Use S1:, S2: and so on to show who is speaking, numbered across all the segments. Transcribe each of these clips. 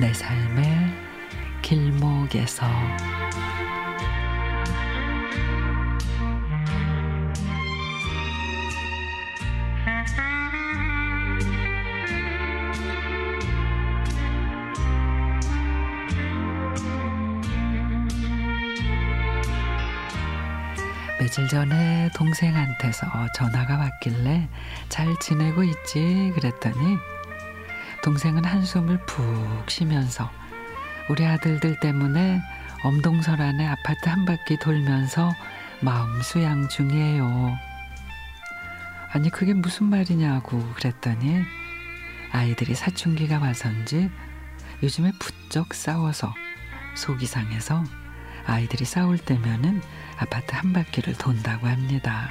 S1: 내 삶의 길목에서. 며칠 전에 동생한테서 전화가 왔길래 잘 지내고 있지? 그랬더니 동생은 한숨을 푹 쉬면서 우리 아들들 때문에 엄동설 안에 아파트 한 바퀴 돌면서 마음 수양 중이에요. 아니 그게 무슨 말이냐고 그랬더니 아이들이 사춘기가 와선지 요즘에 부쩍 싸워서 속이 상해서 아이들이 싸울 때면은 아파트 한 바퀴를 돈다고 합니다.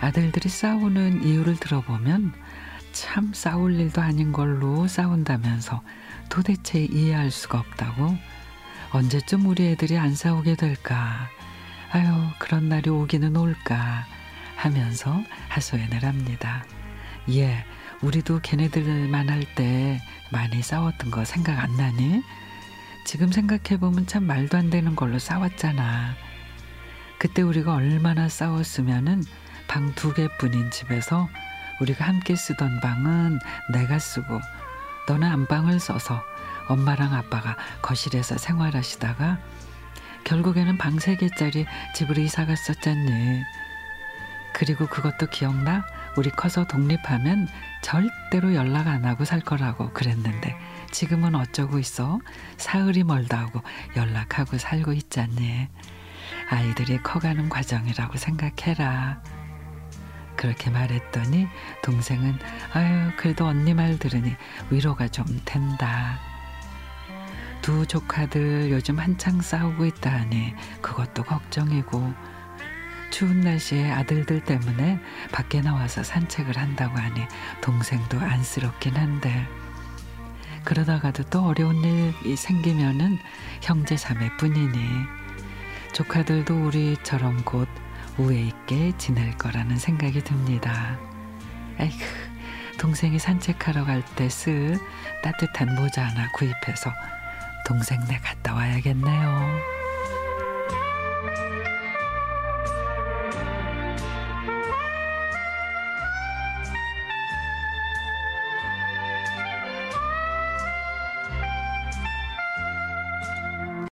S1: 아들들이 싸우는 이유를 들어보면 참 싸울 일도 아닌 걸로 싸운다면서 도대체 이해할 수가 없다고 언제쯤 우리 애들이 안 싸우게 될까 아유 그런 날이 오기는 올까 하면서 하소연을 합니다. 예, 우리도 걔네들만 할 때 많이 싸웠던 거 생각 안 나니? 지금 생각해보면 참 말도 안 되는 걸로 싸웠잖아. 그때 우리가 얼마나 싸웠으면은 방 두 개뿐인 집에서 우리가 함께 쓰던 방은 내가 쓰고 너는 안방을 써서 엄마랑 아빠가 거실에서 생활하시다가 결국에는 방 세 개짜리 집으로 이사 갔었잖니. 그리고 그것도 기억나? 우리 커서 독립하면 절대로 연락 안 하고 살 거라고 그랬는데 지금은 어쩌고 있어? 사흘이 멀다 하고 연락하고 살고 있잖니. 아이들이 커가는 과정이라고 생각해라. 그렇게 말했더니 동생은 아유 그래도 언니 말 들으니 위로가 좀 된다. 두 조카들 요즘 한창 싸우고 있다 하니 그것도 걱정이고. 추운 날씨에 아들들 때문에 밖에 나와서 산책을 한다고 하니 동생도 안쓰럽긴 한데. 그러다가도 또 어려운 일이 생기면은 형제 자매뿐이니. 조카들도 우리처럼 곧 우애 있게 지낼 거라는 생각이 듭니다. 에이크, 동생이 산책하러 갈 때 쓸 따뜻한 모자 하나 구입해서 동생네 갔다 와야겠네요.